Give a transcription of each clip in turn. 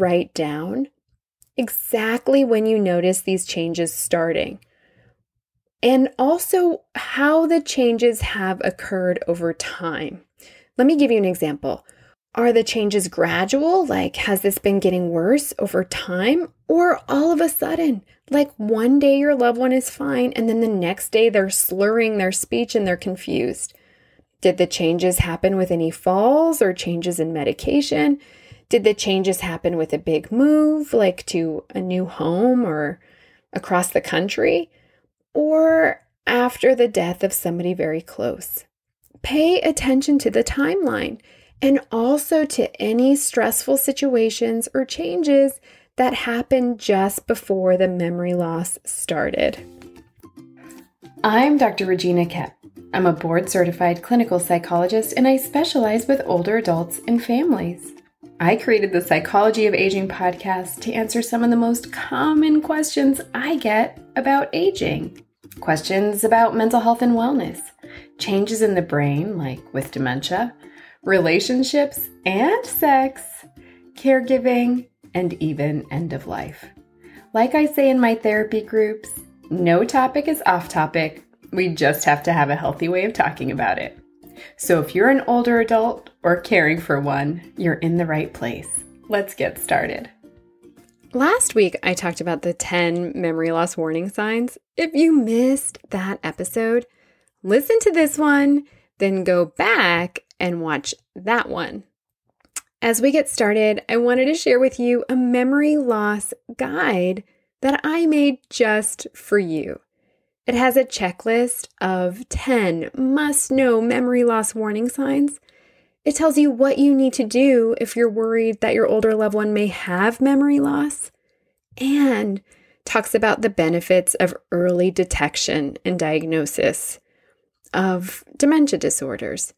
write down exactly when you notice these changes starting and also how the changes have occurred over time. Let me give you an example. Are the changes gradual? Like, has this been getting worse over time? Or all of a sudden, like one day your loved one is fine, and then the next day they're slurring their speech and they're confused? Did the changes happen with any falls or changes in medication? Did the changes happen with a big move, like to a new home or across the country? Or after the death of somebody very close? Pay attention to the timeline and also to any stressful situations or changes that happened just before the memory loss started. I'm Dr. Regina Koepp. I'm a board certified clinical psychologist and I specialize with older adults and families. I created the Psychology of Aging podcast to answer some of the most common questions I get about aging. Questions about mental health and wellness, changes in the brain, like with dementia, relationships and sex, caregiving, and even end of life. Like I say in my therapy groups, no topic is off topic. We just have to have a healthy way of talking about it. So if you're an older adult or caring for one, you're in the right place. Let's get started. Last week, I talked about the 10 memory loss warning signs. If you missed that episode, listen to this one, then go back and watch that one. As we get started, I wanted to share with you a memory loss guide that I made just for you. It has a checklist of 10 must know memory loss warning signs. It tells you what you need to do if you're worried that your older loved one may have memory loss, and talks about the benefits of early detection and diagnosis of dementia disorders.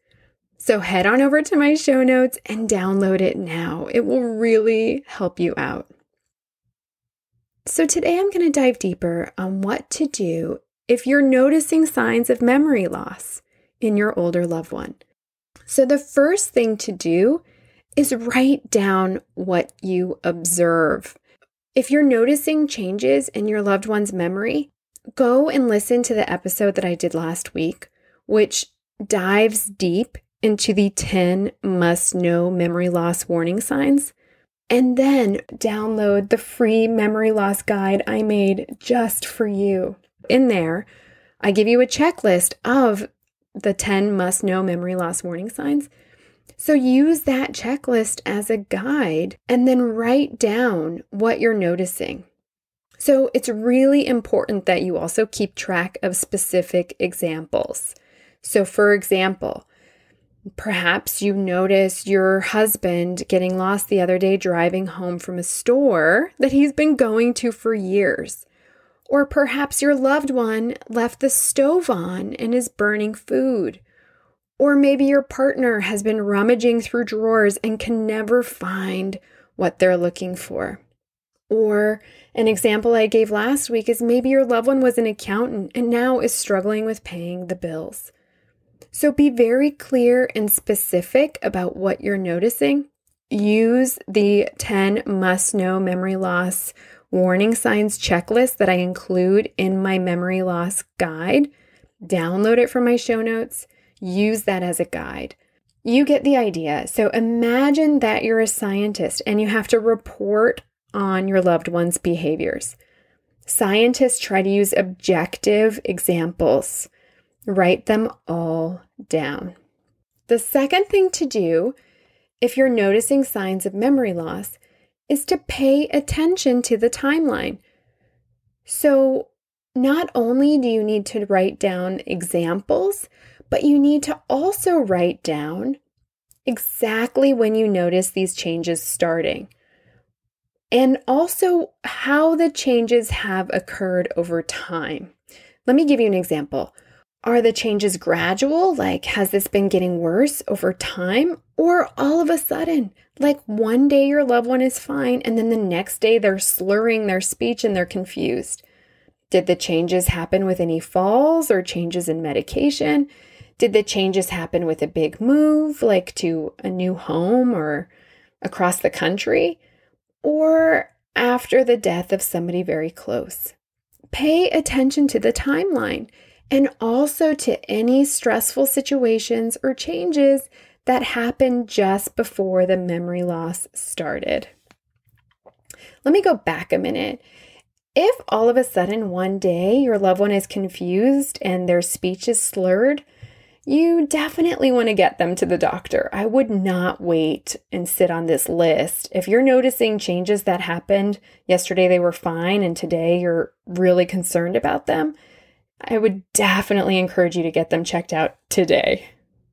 So head on over to my show notes and download it now. It will really help you out. So, today I'm going to dive deeper on what to do if you're noticing signs of memory loss in your older loved one. So, the first thing to do is write down what you observe. If you're noticing changes in your loved one's memory, go and listen to the episode that I did last week, which dives deep into the 10 must know memory loss warning signs. And then download the free memory loss guide I made just for you in there, I give you a checklist of the 10 must know memory loss warning signs. So use that checklist as a guide and then write down what you're noticing. So it's really important that you also keep track of specific examples. So, for example, perhaps you notice your husband getting lost the other day driving home from a store that he's been going to for years. Or perhaps your loved one left the stove on and is burning food. Or maybe your partner has been rummaging through drawers and can never find what they're looking for. Or an example I gave last week is maybe your loved one was an accountant and now is struggling with paying the bills. So be very clear and specific about what you're noticing. Use the 10 must know memory loss warning signs checklist that I include in my memory loss guide. Download it from my show notes. Use that as a guide. You get the idea. So imagine that you're a scientist and you have to report on your loved one's behaviors. Scientists try to use objective examples. Write them all down. The second thing to do, if you're noticing signs of memory loss, is to pay attention to the timeline. So, not only do you need to write down examples, but you need to also write down exactly when you notice these changes starting. And also how the changes have occurred over time. Let me give you an example. Are the changes gradual? Like, has this been getting worse over time? Or all of a sudden, like one day your loved one is fine, and then the next day they're slurring their speech and they're confused? Did the changes happen with any falls or changes in medication? Did the changes happen with a big move, like to a new home or across the country? or after the death of somebody very close. Pay attention to the timeline and also to any stressful situations or changes that happened just before the memory loss started. Let me go back a minute. If all of a sudden one day your loved one is confused and their speech is slurred, you definitely want to get them to the doctor. I would not wait and sit on this list. If you're noticing changes that happened yesterday, they were fine, and today you're really concerned about them, I would definitely encourage you to get them checked out today.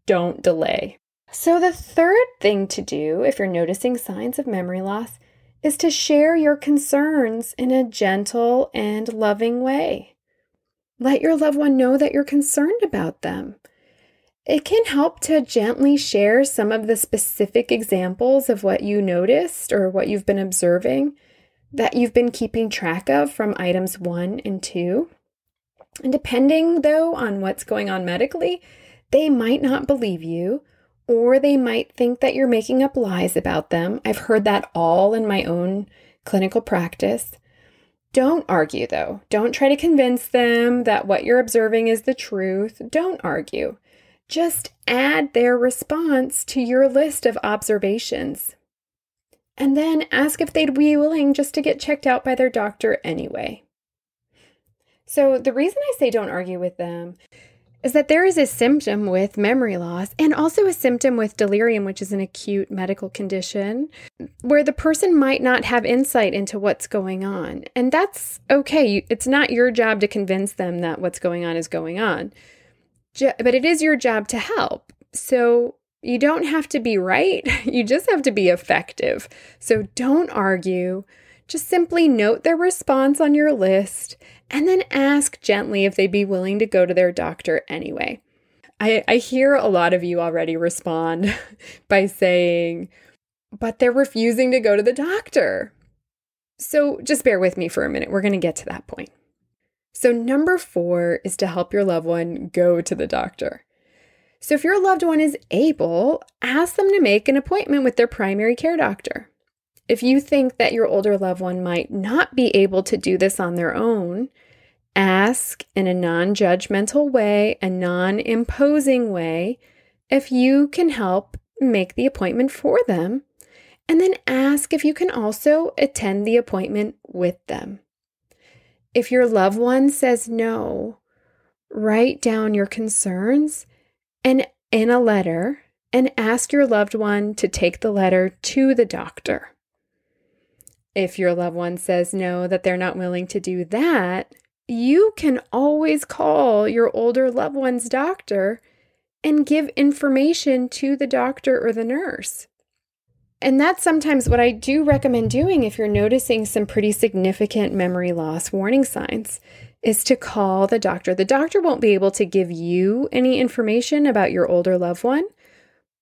Don't delay. So, the third thing to do if you're noticing signs of memory loss is to share your concerns in a gentle and loving way. Let your loved one know that you're concerned about them. It can help to gently share some of the specific examples of what you noticed or what you've been observing that you've been keeping track of from items one and two. And depending, though, on what's going on medically, they might not believe you or they might think that you're making up lies about them. I've heard that all in my own clinical practice. Don't argue, though. Don't try to convince them that what you're observing is the truth. Don't argue. Just add their response to your list of observations. And then ask if they'd be willing just to get checked out by their doctor anyway. So, the reason I say don't argue with them is that there is a symptom with memory loss and also a symptom with delirium, which is an acute medical condition, where the person might not have insight into what's going on. And that's okay. It's not your job to convince them that what's going on is going on but it is your job to help. So you don't have to be right, you just have to be effective. So don't argue. Just simply note their response on your list and then ask gently if they'd be willing to go to their doctor anyway. I, I hear a lot of you already respond by saying, but they're refusing to go to the doctor. So just bear with me for a minute. We're going to get to that point. So, number four is to help your loved one go to the doctor. So, if your loved one is able, ask them to make an appointment with their primary care doctor. If you think that your older loved one might not be able to do this on their own, ask in a non judgmental way, a non imposing way, if you can help make the appointment for them. And then ask if you can also attend the appointment with them. If your loved one says no, write down your concerns and in a letter and ask your loved one to take the letter to the doctor. If your loved one says no, that they're not willing to do that, you can always call your older loved one's doctor and give information to the doctor or the nurse. And that's sometimes what I do recommend doing if you're noticing some pretty significant memory loss warning signs is to call the doctor. The doctor won't be able to give you any information about your older loved one,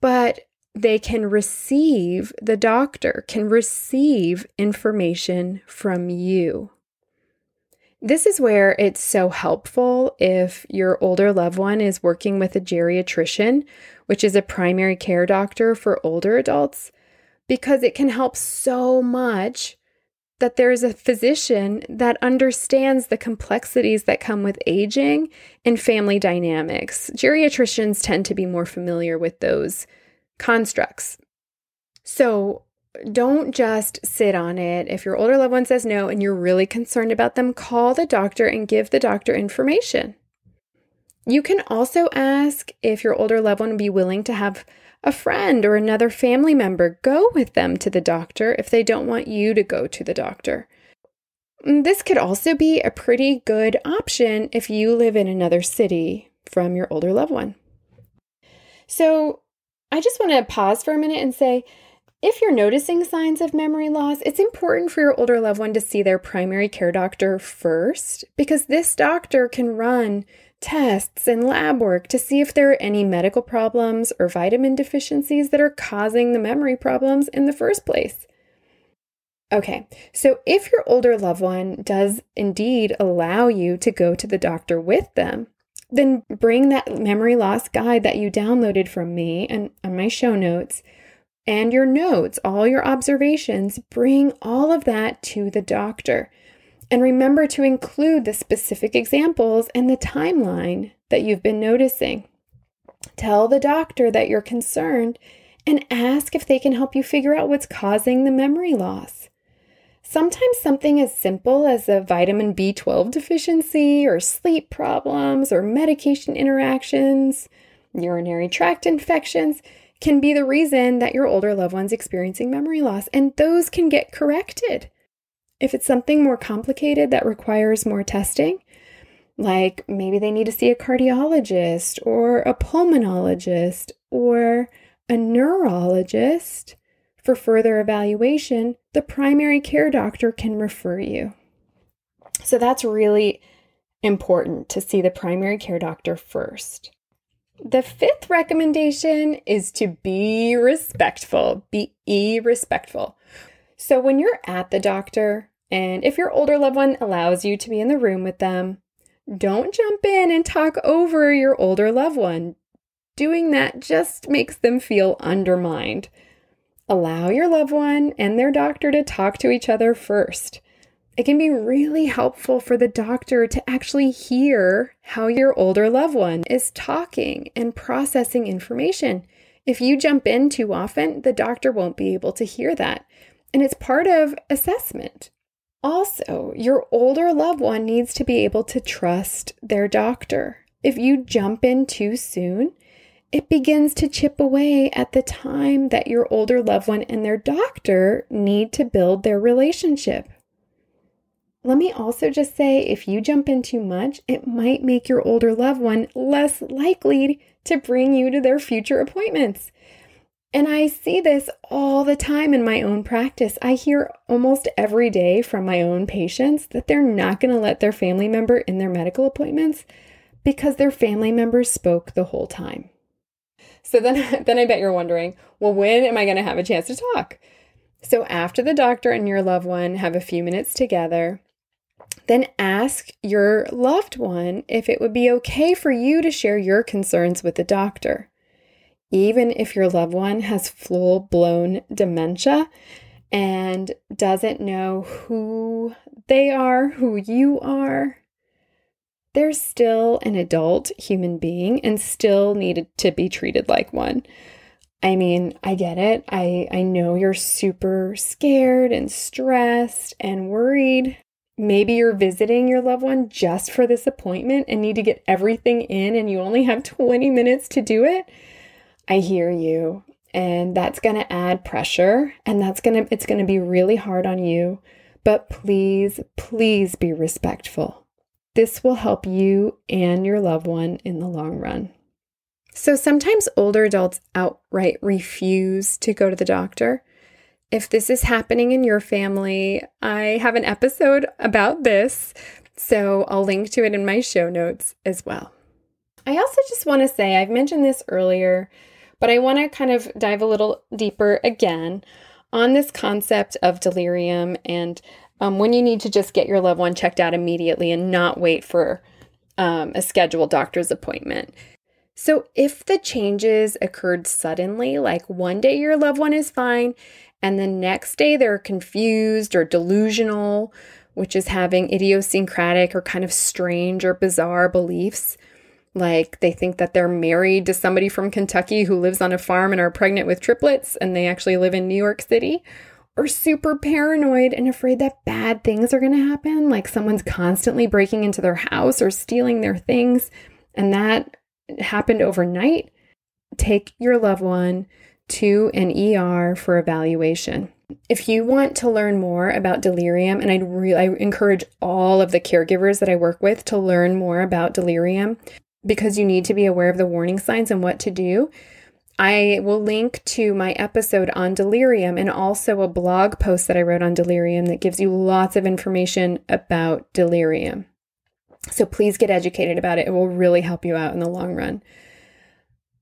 but they can receive, the doctor can receive information from you. This is where it's so helpful if your older loved one is working with a geriatrician, which is a primary care doctor for older adults because it can help so much that there's a physician that understands the complexities that come with aging and family dynamics. Geriatricians tend to be more familiar with those constructs. So don't just sit on it. If your older loved one says no and you're really concerned about them, call the doctor and give the doctor information. You can also ask if your older loved one would be willing to have a friend or another family member go with them to the doctor if they don't want you to go to the doctor. Mm, this could also be a pretty good option if you live in another city from your older loved one. So, I just want to pause for a minute and say if you're noticing signs of memory loss, it's important for your older loved one to see their primary care doctor first because this doctor can run tests and lab work to see if there are any medical problems or vitamin deficiencies that are causing the memory problems in the first place. Okay, so if your older loved one does indeed allow you to go to the doctor with them, then bring that memory loss guide that you downloaded from me and on my show notes and your notes, all your observations, bring all of that to the doctor. And remember to include the specific examples and the timeline that you've been noticing. Tell the doctor that you're concerned and ask if they can help you figure out what's causing the memory loss. Sometimes something as simple as a vitamin B12 deficiency, or sleep problems, or medication interactions, urinary tract infections can be the reason that your older loved one's experiencing memory loss, and those can get corrected. If it's something more complicated that requires more testing, like maybe they need to see a cardiologist or a pulmonologist or a neurologist for further evaluation, the primary care doctor can refer you. So that's really important to see the primary care doctor first. The fifth recommendation is to be respectful. Be respectful. So when you're at the doctor, and if your older loved one allows you to be in the room with them, don't jump in and talk over your older loved one. Doing that just makes them feel undermined. Allow your loved one and their doctor to talk to each other first. It can be really helpful for the doctor to actually hear how your older loved one is talking and processing information. If you jump in too often, the doctor won't be able to hear that. And it's part of assessment. Also, your older loved one needs to be able to trust their doctor. If you jump in too soon, it begins to chip away at the time that your older loved one and their doctor need to build their relationship. Let me also just say if you jump in too much, it might make your older loved one less likely to bring you to their future appointments. And I see this all the time in my own practice. I hear almost every day from my own patients that they're not going to let their family member in their medical appointments because their family member spoke the whole time. So then then I bet you're wondering, well when am I going to have a chance to talk? So after the doctor and your loved one have a few minutes together, then ask your loved one if it would be okay for you to share your concerns with the doctor even if your loved one has full blown dementia and doesn't know who they are, who you are, they're still an adult human being and still needed to be treated like one. I mean, I get it. I, I know you're super scared and stressed and worried. Maybe you're visiting your loved one just for this appointment and need to get everything in, and you only have 20 minutes to do it. I hear you. And that's going to add pressure and that's going to it's going to be really hard on you. But please, please be respectful. This will help you and your loved one in the long run. So sometimes older adults outright refuse to go to the doctor. If this is happening in your family, I have an episode about this, so I'll link to it in my show notes as well. I also just want to say I've mentioned this earlier, but I want to kind of dive a little deeper again on this concept of delirium and um, when you need to just get your loved one checked out immediately and not wait for um, a scheduled doctor's appointment. So, if the changes occurred suddenly, like one day your loved one is fine, and the next day they're confused or delusional, which is having idiosyncratic or kind of strange or bizarre beliefs, like they think that they're married to somebody from Kentucky who lives on a farm and are pregnant with triplets and they actually live in New York City. Or super paranoid and afraid that bad things are going to happen, like someone's constantly breaking into their house or stealing their things, and that happened overnight. Take your loved one to an ER for evaluation. If you want to learn more about delirium, and I'd really I encourage all of the caregivers that I work with to learn more about delirium, because you need to be aware of the warning signs and what to do. I will link to my episode on delirium and also a blog post that I wrote on delirium that gives you lots of information about delirium. So please get educated about it. It will really help you out in the long run.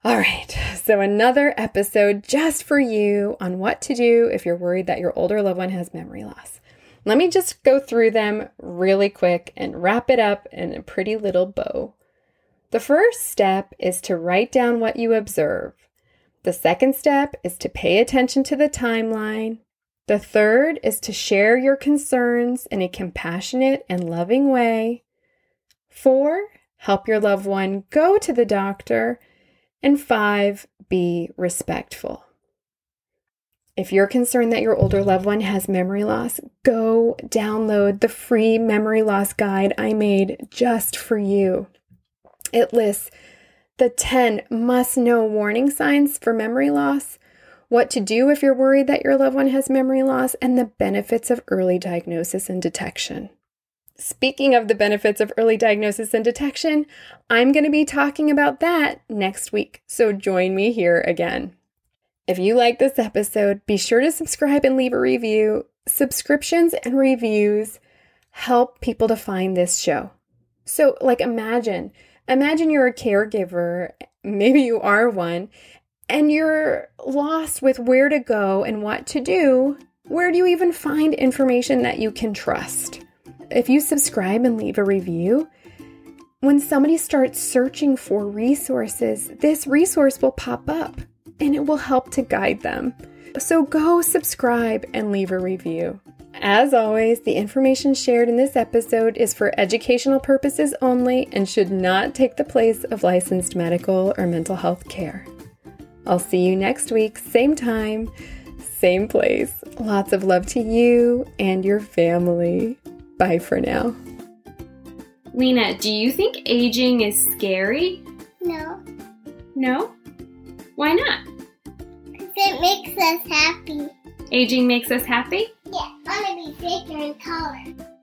All right, so another episode just for you on what to do if you're worried that your older loved one has memory loss. Let me just go through them really quick and wrap it up in a pretty little bow. The first step is to write down what you observe. The second step is to pay attention to the timeline. The third is to share your concerns in a compassionate and loving way. Four, help your loved one go to the doctor. And five, be respectful. If you're concerned that your older loved one has memory loss, go download the free memory loss guide I made just for you. It lists the 10 must know warning signs for memory loss, what to do if you're worried that your loved one has memory loss, and the benefits of early diagnosis and detection. Speaking of the benefits of early diagnosis and detection, I'm going to be talking about that next week, so join me here again. If you like this episode, be sure to subscribe and leave a review. Subscriptions and reviews help people to find this show. So, like, imagine, imagine you're a caregiver, maybe you are one, and you're lost with where to go and what to do. Where do you even find information that you can trust? If you subscribe and leave a review, when somebody starts searching for resources, this resource will pop up and it will help to guide them. So go subscribe and leave a review. As always, the information shared in this episode is for educational purposes only and should not take the place of licensed medical or mental health care. I'll see you next week, same time, same place. Lots of love to you and your family. Bye for now. Lena, do you think aging is scary? No, No? Why not? because it makes us happy. Aging makes us happy? Yeah, I want to be bigger in color.